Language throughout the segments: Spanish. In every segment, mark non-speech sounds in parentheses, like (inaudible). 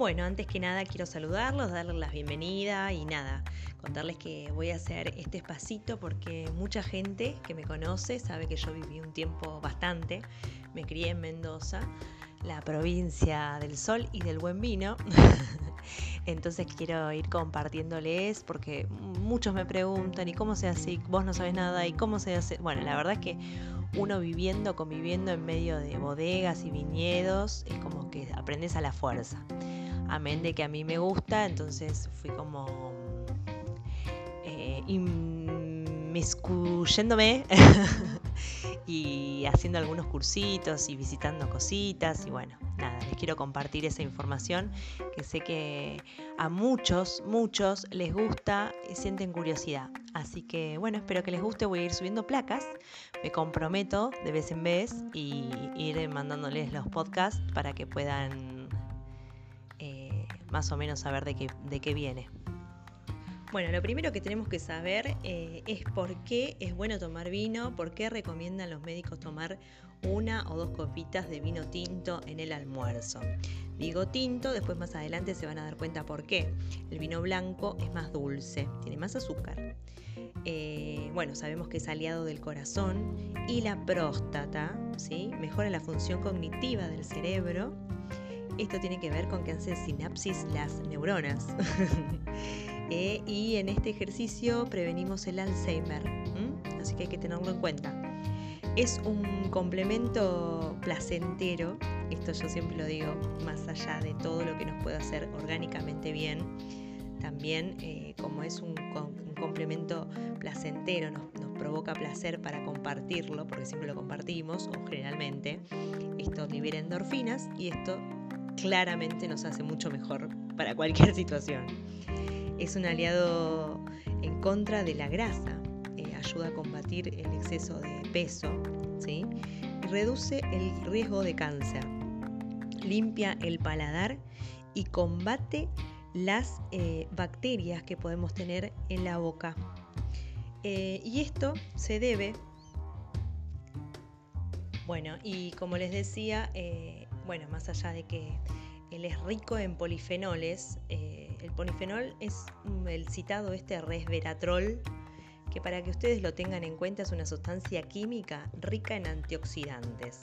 Bueno, antes que nada quiero saludarlos, darles la bienvenida y nada, contarles que voy a hacer este espacito porque mucha gente que me conoce sabe que yo viví un tiempo bastante, me crié en Mendoza, la provincia del sol y del buen vino. (laughs) Entonces quiero ir compartiéndoles porque muchos me preguntan, ¿y cómo se hace? Vos no sabes nada, ¿y cómo se hace? Bueno, la verdad es que uno viviendo, conviviendo en medio de bodegas y viñedos, es como que aprendes a la fuerza. Amén de que a mí me gusta, entonces fui como eh, inmiscuyéndome (laughs) y haciendo algunos cursitos y visitando cositas y bueno, nada, les quiero compartir esa información que sé que a muchos, muchos les gusta y sienten curiosidad. Así que bueno, espero que les guste, voy a ir subiendo placas, me comprometo de vez en vez y ir mandándoles los podcasts para que puedan más o menos saber de qué, de qué viene. Bueno, lo primero que tenemos que saber eh, es por qué es bueno tomar vino, por qué recomiendan los médicos tomar una o dos copitas de vino tinto en el almuerzo. Digo tinto, después más adelante se van a dar cuenta por qué. El vino blanco es más dulce, tiene más azúcar. Eh, bueno, sabemos que es aliado del corazón y la próstata, ¿sí? mejora la función cognitiva del cerebro. Esto tiene que ver con que hacen sinapsis las neuronas. (laughs) Eh, y en este ejercicio prevenimos el Alzheimer, así que hay que tenerlo en cuenta. Es un complemento placentero, esto yo siempre lo digo, más allá de todo lo que nos puede hacer orgánicamente bien, también eh, como es un, complemento placentero, nos, nos, provoca placer para compartirlo, porque siempre lo compartimos, o generalmente, esto libera endorfinas y esto claramente nos hace mucho mejor para cualquier (laughs) situación. Es un aliado en contra de la grasa, eh, ayuda a combatir el exceso de peso ¿sí? reduce el riesgo de cáncer, limpia el paladar y combate las eh, bacterias que podemos tener en la boca. Eh, y esto se debe, bueno, y como les decía, bueno, más allá de que él es rico en polifenoles, el polifenol es el citado este resveratrol, que para que ustedes lo tengan en cuenta es una sustancia química rica en antioxidantes,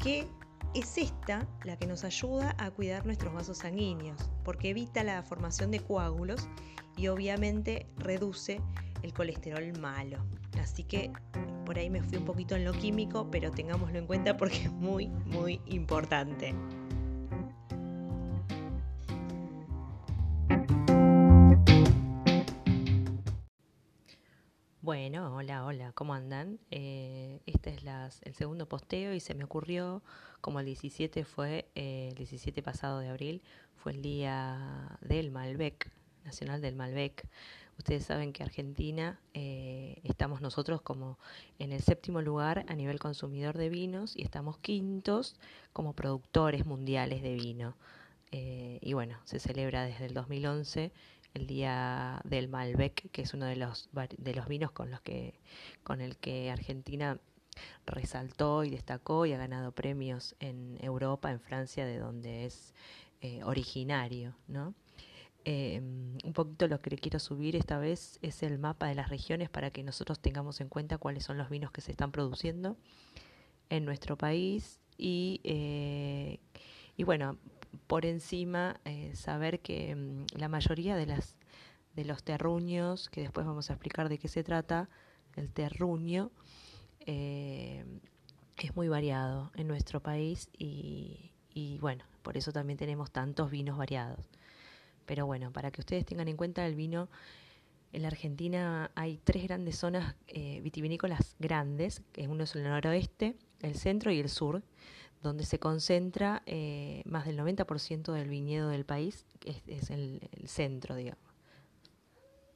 que es esta la que nos ayuda a cuidar nuestros vasos sanguíneos, porque evita la formación de coágulos y obviamente reduce el colesterol malo. Así que por ahí me fui un poquito en lo químico, pero tengámoslo en cuenta porque es muy, muy importante. Bueno, hola, hola, ¿cómo andan? Eh, este es el segundo posteo y se me ocurrió, como el 17 fue, eh, el 17 pasado de abril, fue el día del Malbec, nacional del Malbec. Ustedes saben que Argentina eh, estamos nosotros como en el séptimo lugar a nivel consumidor de vinos y estamos quintos como productores mundiales de vino. y bueno, se celebra desde el 2011 el día del Malbec, que es uno de los, de los vinos con, los que, con el que Argentina resaltó y destacó y ha ganado premios en Europa, en Francia, de donde es eh, originario, ¿no? Em, un poquito lo que le quiero subir esta vez es el mapa de las regiones para que nosotros tengamos en cuenta cuáles son los vinos que se están produciendo en nuestro país y, eh, y bueno, por encima eh, saber que mm, la mayoría de las de los terruños, que después vamos a explicar de qué se trata, el terruño eh, es muy variado en nuestro país y, y, bueno, por eso también tenemos tantos vinos variados. Pero bueno, para que ustedes tengan en cuenta el vino, en la Argentina hay tres grandes zonas eh, vitivinícolas grandes, que uno es el noroeste, el centro y el sur, donde se concentra eh, más del 90% del viñedo del país, es, el, centro, digamos.